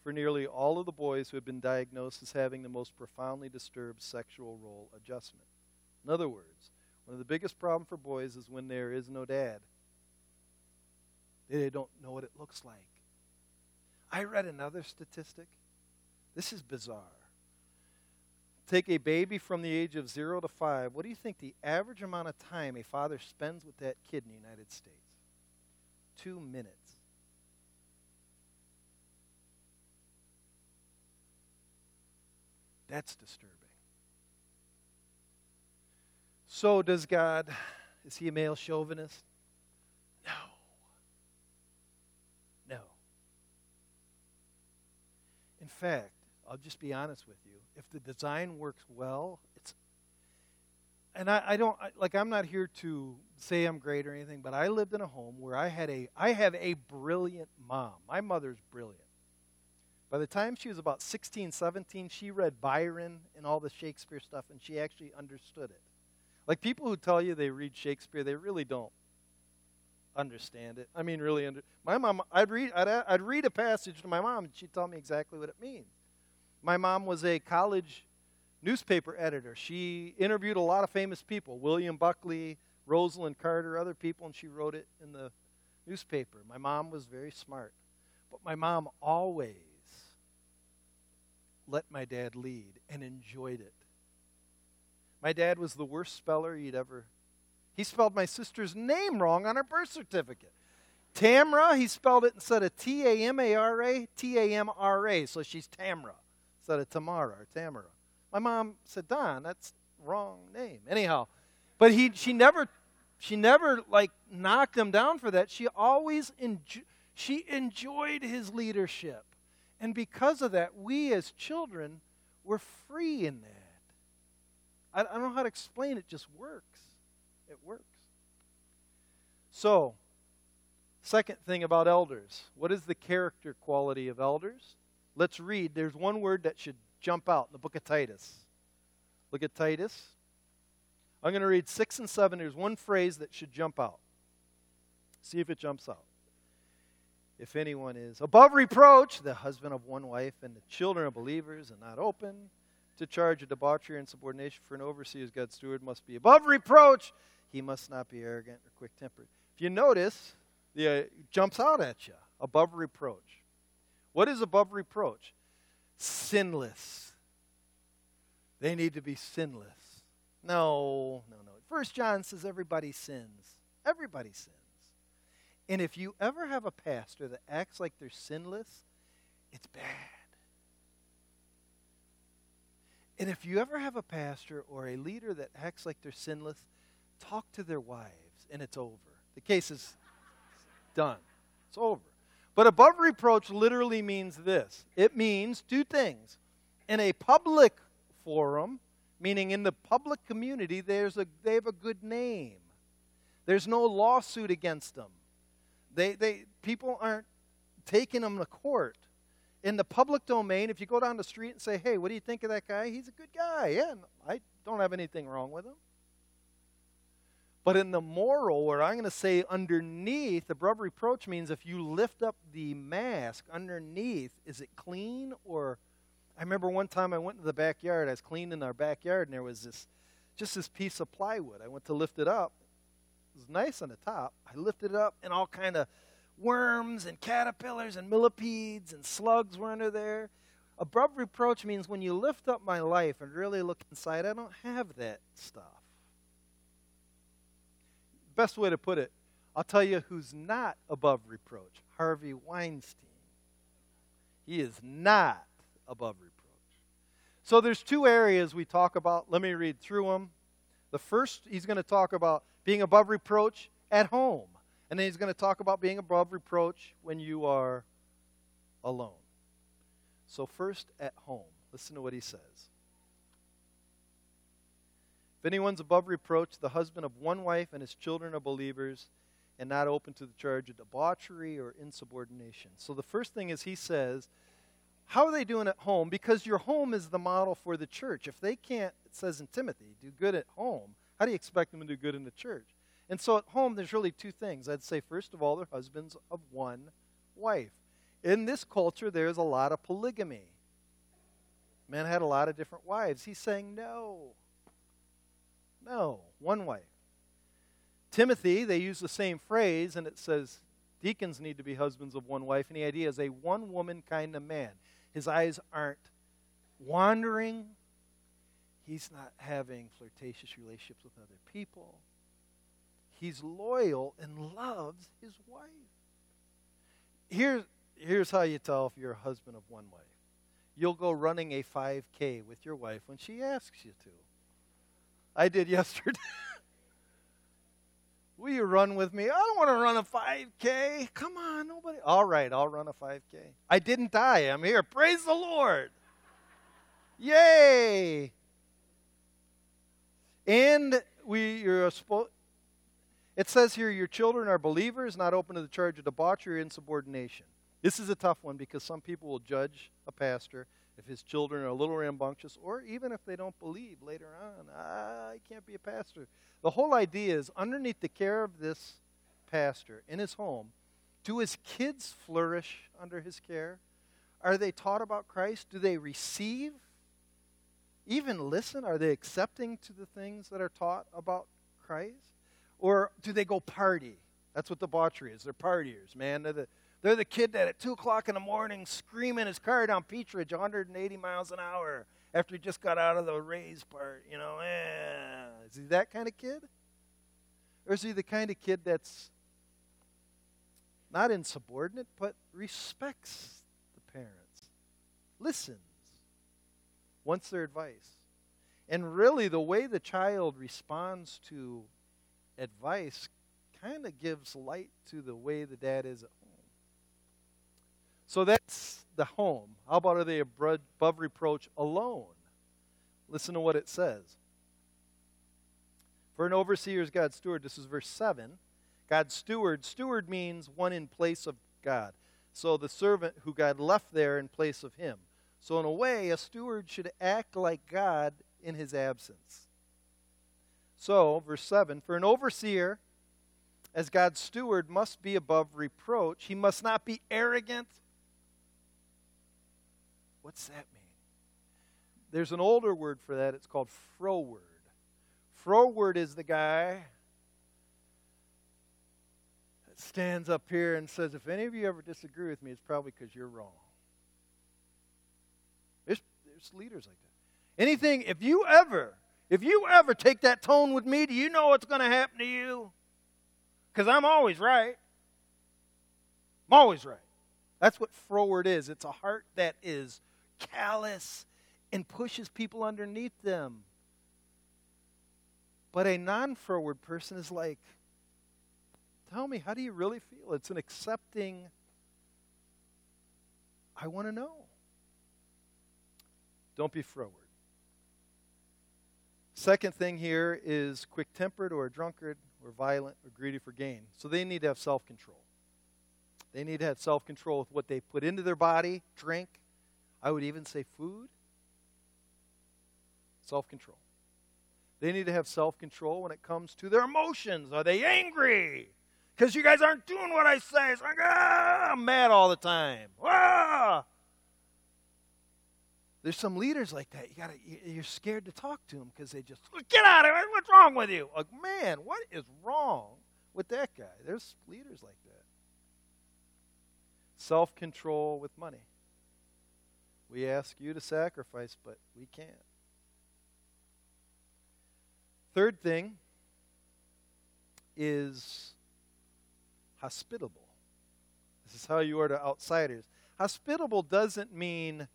for nearly all of the boys who had been diagnosed as having the most profoundly disturbed sexual role adjustment. In other words, one of the biggest problems for boys is when there is no dad. They don't know what it looks like. I read another statistic. This is bizarre. Take a baby from the age of zero to five. What do you think the average amount of time a father spends with that kid in the United States? Two minutes. That's disturbing. So, does God, is he a male chauvinist? No. No. In fact, I'll just be honest with you. If the design works well, it's. And I, I don't I, like. I'm not here to say I'm great or anything, but I lived in a home where I had a. I have a brilliant mom. My mother's brilliant. By the time she was about 16, 17, she read Byron and all the Shakespeare stuff, and she actually understood it. Like people who tell you they read Shakespeare, they really don't understand it. I mean, really under. My mom, I'd read, I'd, I'd read a passage to my mom, and she'd tell me exactly what it means. My mom was a college newspaper editor. She interviewed a lot of famous people: William Buckley, Rosalynn Carter, other people, and she wrote it in the newspaper. My mom was very smart, but my mom always let my dad lead and enjoyed it. My dad was the worst speller you'd ever. He spelled my sister's name wrong on her birth certificate. Tamra, he spelled it instead of T A M A R A, T A M R A. So she's Tamra instead of Tamara or Tamara. My mom said, Don, that's wrong name. Anyhow, but he, she never, she never like knocked him down for that. She always enjo- she enjoyed his leadership, and because of that, we as children were free in that. I, I don't know how to explain it, just works. It works. So, second thing about elders what is the character quality of elders? Let's read. There's one word that should jump out in the book of Titus. Look at Titus. I'm going to read 6 and 7. There's one phrase that should jump out. See if it jumps out. If anyone is above reproach, the husband of one wife, and the children of believers, and not open to charge of debauchery and subordination for an overseer as God's steward must be above reproach. He must not be arrogant or quick tempered. If you notice, the, uh, jumps out at you above reproach. What is above reproach? Sinless. They need to be sinless. No, no, no. First John says everybody sins. Everybody sins. And if you ever have a pastor that acts like they're sinless, it's bad. And if you ever have a pastor or a leader that acts like they're sinless, talk to their wives and it's over. The case is done. It's over. But above reproach literally means this it means two things. In a public forum, meaning in the public community, there's a, they have a good name. There's no lawsuit against them. They, they, people aren't taking them to court. In the public domain, if you go down the street and say, hey, what do you think of that guy? He's a good guy. Yeah, I don't have anything wrong with him. But in the moral, where I'm going to say underneath, above reproach means if you lift up the mask underneath, is it clean or. I remember one time I went to the backyard. I was cleaning our backyard, and there was this, just this piece of plywood. I went to lift it up. It was nice on the top. I lifted it up, and all kind of worms and caterpillars and millipedes and slugs were under there. Above reproach means when you lift up my life and really look inside, I don't have that stuff best way to put it, I'll tell you who's not above reproach Harvey Weinstein. He is not above reproach. So there's two areas we talk about. Let me read through them. The first, he's going to talk about being above reproach at home. And then he's going to talk about being above reproach when you are alone. So, first at home, listen to what he says. If anyone's above reproach, the husband of one wife and his children are believers and not open to the charge of debauchery or insubordination. So the first thing is he says, how are they doing at home? Because your home is the model for the church. If they can't, it says in Timothy, do good at home, how do you expect them to do good in the church? And so at home, there's really two things. I'd say, first of all, they're husbands of one wife. In this culture, there's a lot of polygamy. Men had a lot of different wives. He's saying, no. No, one wife. Timothy, they use the same phrase, and it says deacons need to be husbands of one wife, and the idea is a one woman kind of man. His eyes aren't wandering, he's not having flirtatious relationships with other people. He's loyal and loves his wife. Here's, here's how you tell if you're a husband of one wife you'll go running a 5K with your wife when she asks you to. I did yesterday. Will you run with me? I don't want to run a 5K. Come on, nobody. All right, I'll run a 5K. I didn't die. I'm here. Praise the Lord. Yay. And we you're supposed it says here your children are believers, not open to the charge of debauchery or insubordination. This is a tough one because some people will judge a pastor if his children are a little rambunctious, or even if they don't believe later on, ah, I can't be a pastor. The whole idea is underneath the care of this pastor in his home, do his kids flourish under his care? Are they taught about Christ? Do they receive? Even listen? Are they accepting to the things that are taught about Christ? Or do they go party? That's what debauchery is. They're partiers, man. They're the, they're the kid that at 2 o'clock in the morning screaming his car down Ridge 180 miles an hour after he just got out of the raise part. You know, eh. is he that kind of kid? Or is he the kind of kid that's not insubordinate, but respects the parents, listens, wants their advice? And really, the way the child responds to advice kind of gives light to the way the dad is at so that's the home. How about are they above reproach alone? Listen to what it says. For an overseer is God's steward. This is verse 7. God's steward. Steward means one in place of God. So the servant who God left there in place of him. So, in a way, a steward should act like God in his absence. So, verse 7 For an overseer, as God's steward, must be above reproach. He must not be arrogant What's that mean? There's an older word for that. It's called froward. Froward is the guy that stands up here and says, if any of you ever disagree with me, it's probably because you're wrong. There's, there's leaders like that. Anything, if you ever, if you ever take that tone with me, do you know what's going to happen to you? Because I'm always right. I'm always right. That's what froward is. It's a heart that is callous and pushes people underneath them. But a non froward person is like, tell me, how do you really feel? It's an accepting I want to know. Don't be froward. Second thing here is quick tempered or a drunkard or violent or greedy for gain. So they need to have self control. They need to have self control with what they put into their body, drink, I would even say food. Self control. They need to have self control when it comes to their emotions. Are they angry? Because you guys aren't doing what I say. Like, ah, I'm mad all the time. Ah! There's some leaders like that. You gotta, you're scared to talk to them because they just get out of it. What's wrong with you? Like, man, what is wrong with that guy? There's leaders like that. Self control with money. We ask you to sacrifice, but we can't. Third thing is hospitable. This is how you are to outsiders. Hospitable doesn't mean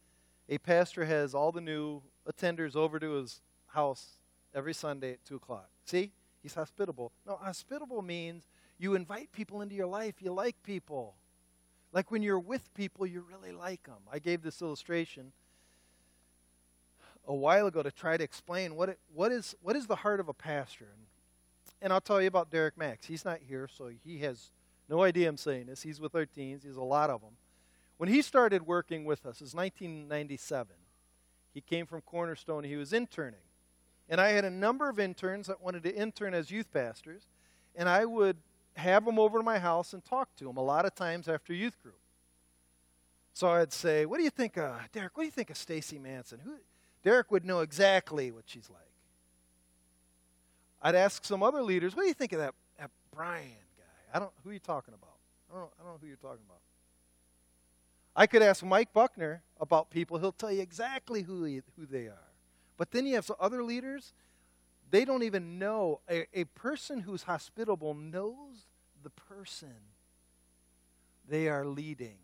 a pastor has all the new attenders over to his house every Sunday at 2 o'clock. See? He's hospitable. No, hospitable means you invite people into your life. You like people. Like when you're with people, you really like them. I gave this illustration a while ago to try to explain what, it, what, is, what is the heart of a pastor. And, and I'll tell you about Derek Max. He's not here, so he has no idea I'm saying this. He's with our teens, he's a lot of them. When he started working with us, it was 1997. He came from Cornerstone, he was interning. And I had a number of interns that wanted to intern as youth pastors, and I would have them over to my house and talk to them a lot of times after youth group. So I'd say, "What do you think, of, Derek? What do you think of Stacy Manson?" Who, Derek would know exactly what she's like. I'd ask some other leaders, "What do you think of that, that Brian guy? I don't. Who are you talking about? I don't, I don't know who you're talking about." I could ask Mike Buckner about people. He'll tell you exactly who, he, who they are. But then you have some other leaders, they don't even know. A, a person who's hospitable knows the person they are leading.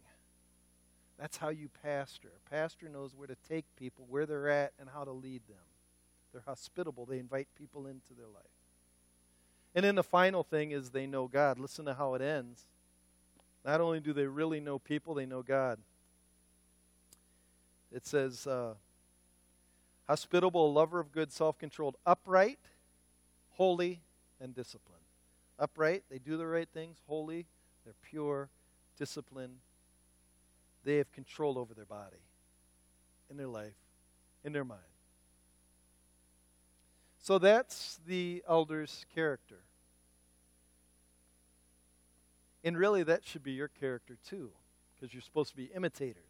That's how you pastor. A pastor knows where to take people, where they're at, and how to lead them. They're hospitable, they invite people into their life. And then the final thing is they know God. Listen to how it ends. Not only do they really know people, they know God. It says, uh, hospitable, lover of good, self controlled, upright, holy, and disciplined. Upright, they do the right things. Holy, they're pure, disciplined. They have control over their body, in their life, in their mind. So that's the elder's character. And really, that should be your character too, because you're supposed to be imitators.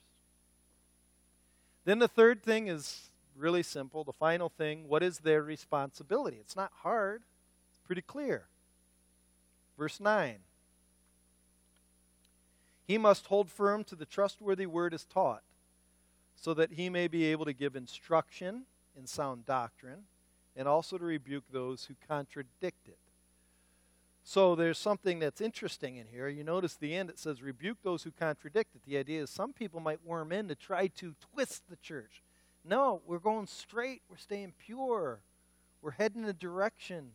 Then the third thing is really simple. The final thing what is their responsibility? It's not hard, it's pretty clear. Verse 9 He must hold firm to the trustworthy word as taught, so that he may be able to give instruction in sound doctrine, and also to rebuke those who contradict it. So there's something that's interesting in here. You notice the end it says, rebuke those who contradict it. The idea is some people might worm in to try to twist the church. No, we're going straight. We're staying pure. We're heading in a direction.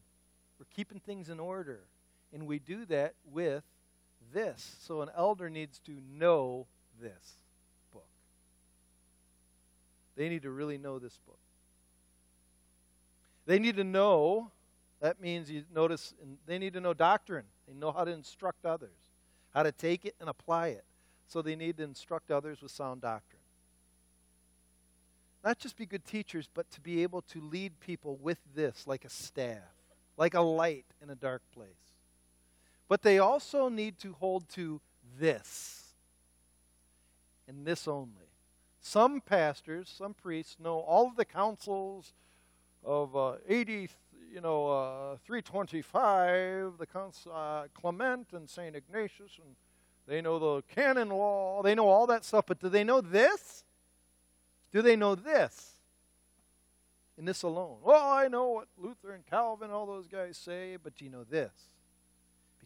We're keeping things in order. And we do that with this. So an elder needs to know this book. They need to really know this book. They need to know, that means you notice, they need to know doctrine. They know how to instruct others, how to take it and apply it. So they need to instruct others with sound doctrine not just be good teachers, but to be able to lead people with this like a staff, like a light in a dark place. But they also need to hold to this and this only. Some pastors, some priests know all of the councils of uh, 80, you know, uh, 325, the council, uh, Clement and St. Ignatius, and they know the canon law. They know all that stuff, but do they know this? Do they know this? In this alone. Well, I know what Luther and Calvin, all those guys say, but do you know this?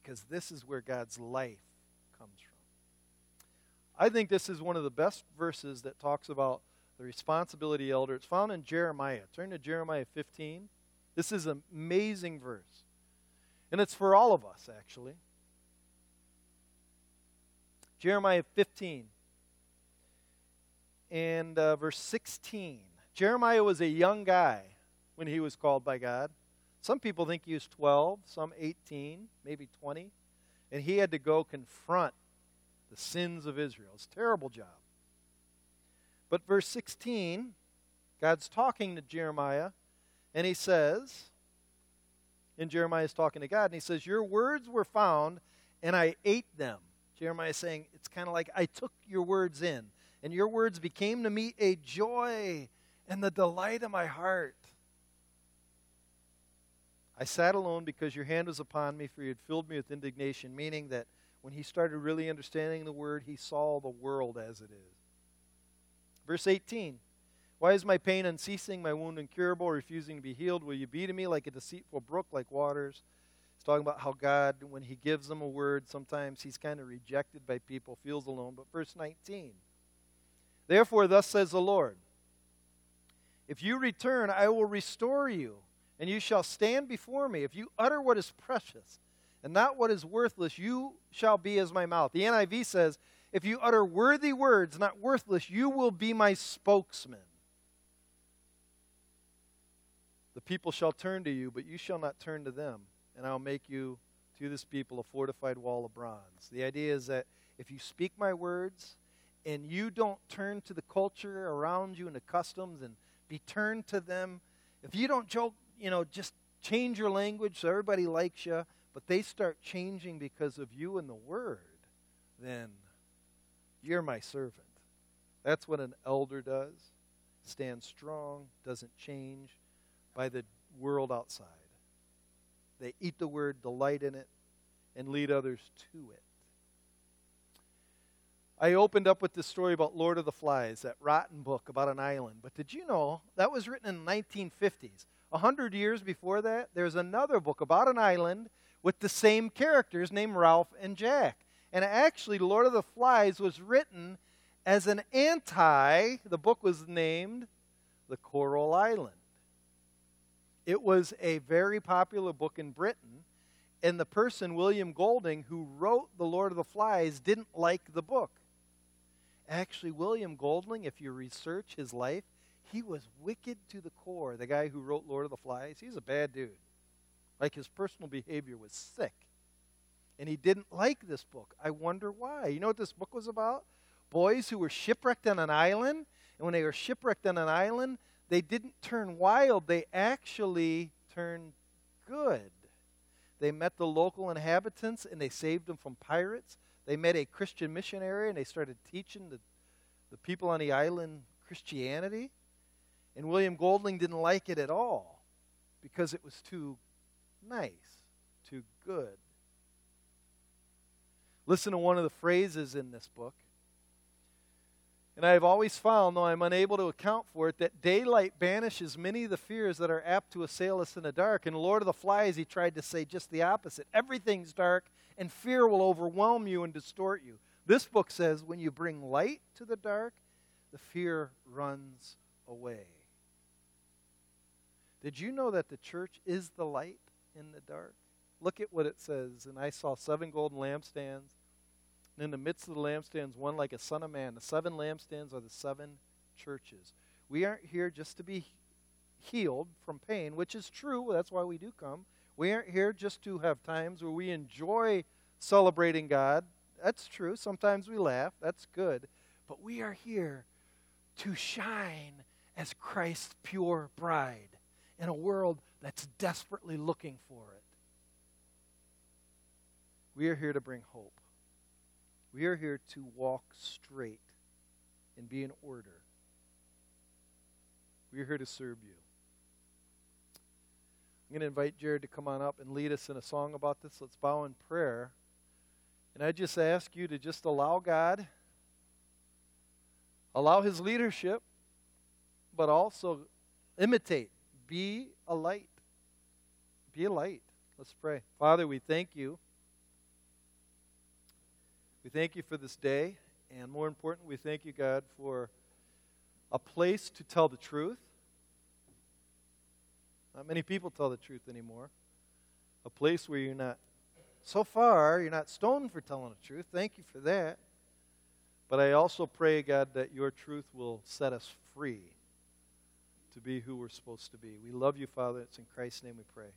Because this is where God's life comes from. I think this is one of the best verses that talks about the responsibility elder. It's found in Jeremiah. Turn to Jeremiah 15. This is an amazing verse. And it's for all of us, actually. Jeremiah 15. and uh, verse 16. Jeremiah was a young guy when he was called by God. Some people think he was 12, some 18, maybe 20. And he had to go confront the sins of Israel. It's a terrible job. But verse 16, God's talking to Jeremiah, and he says, and Jeremiah is talking to God, and he says, Your words were found, and I ate them. Jeremiah is saying, It's kind of like I took your words in, and your words became to me a joy and the delight of my heart. I sat alone because your hand was upon me, for you had filled me with indignation, meaning that when he started really understanding the word, he saw the world as it is. Verse 18 Why is my pain unceasing, my wound incurable, refusing to be healed? Will you be to me like a deceitful brook, like waters? He's talking about how God, when he gives them a word, sometimes he's kind of rejected by people, feels alone. But verse 19 Therefore, thus says the Lord, if you return, I will restore you and you shall stand before me. If you utter what is precious and not what is worthless, you shall be as my mouth. The NIV says, If you utter worthy words, not worthless, you will be my spokesman. The people shall turn to you, but you shall not turn to them, and I'll make you to this people a fortified wall of bronze. The idea is that if you speak my words and you don't turn to the culture around you and the customs and be turned to them, if you don't joke, you know, just change your language so everybody likes you, but they start changing because of you and the Word, then you're my servant. That's what an elder does. Stands strong, doesn't change by the world outside. They eat the Word, delight in it, and lead others to it. I opened up with this story about Lord of the Flies, that rotten book about an island. But did you know that was written in the 1950s? A hundred years before that, there's another book about an island with the same characters named Ralph and Jack. And actually, Lord of the Flies was written as an anti, the book was named The Coral Island. It was a very popular book in Britain, and the person, William Golding, who wrote The Lord of the Flies, didn't like the book. Actually, William Golding, if you research his life, he was wicked to the core. The guy who wrote Lord of the Flies, he's a bad dude. Like his personal behavior was sick. And he didn't like this book. I wonder why. You know what this book was about? Boys who were shipwrecked on an island. And when they were shipwrecked on an island, they didn't turn wild, they actually turned good. They met the local inhabitants and they saved them from pirates. They met a Christian missionary and they started teaching the, the people on the island Christianity. And William Golding didn't like it at all because it was too nice, too good. Listen to one of the phrases in this book. And I have always found, though I'm unable to account for it, that daylight banishes many of the fears that are apt to assail us in the dark. In Lord of the Flies, he tried to say just the opposite. Everything's dark, and fear will overwhelm you and distort you. This book says when you bring light to the dark, the fear runs away. Did you know that the church is the light in the dark? Look at what it says. And I saw seven golden lampstands. And in the midst of the lampstands, one like a son of man. The seven lampstands are the seven churches. We aren't here just to be healed from pain, which is true. That's why we do come. We aren't here just to have times where we enjoy celebrating God. That's true. Sometimes we laugh. That's good. But we are here to shine as Christ's pure bride in a world that's desperately looking for it. We are here to bring hope. We are here to walk straight and be in order. We are here to serve you. I'm going to invite Jared to come on up and lead us in a song about this. Let's bow in prayer. And I just ask you to just allow God, allow His leadership, but also imitate be a light. Be a light. Let's pray. Father, we thank you. We thank you for this day. And more important, we thank you, God, for a place to tell the truth. Not many people tell the truth anymore. A place where you're not, so far, you're not stoned for telling the truth. Thank you for that. But I also pray, God, that your truth will set us free to be who we're supposed to be. We love you, Father. It's in Christ's name we pray.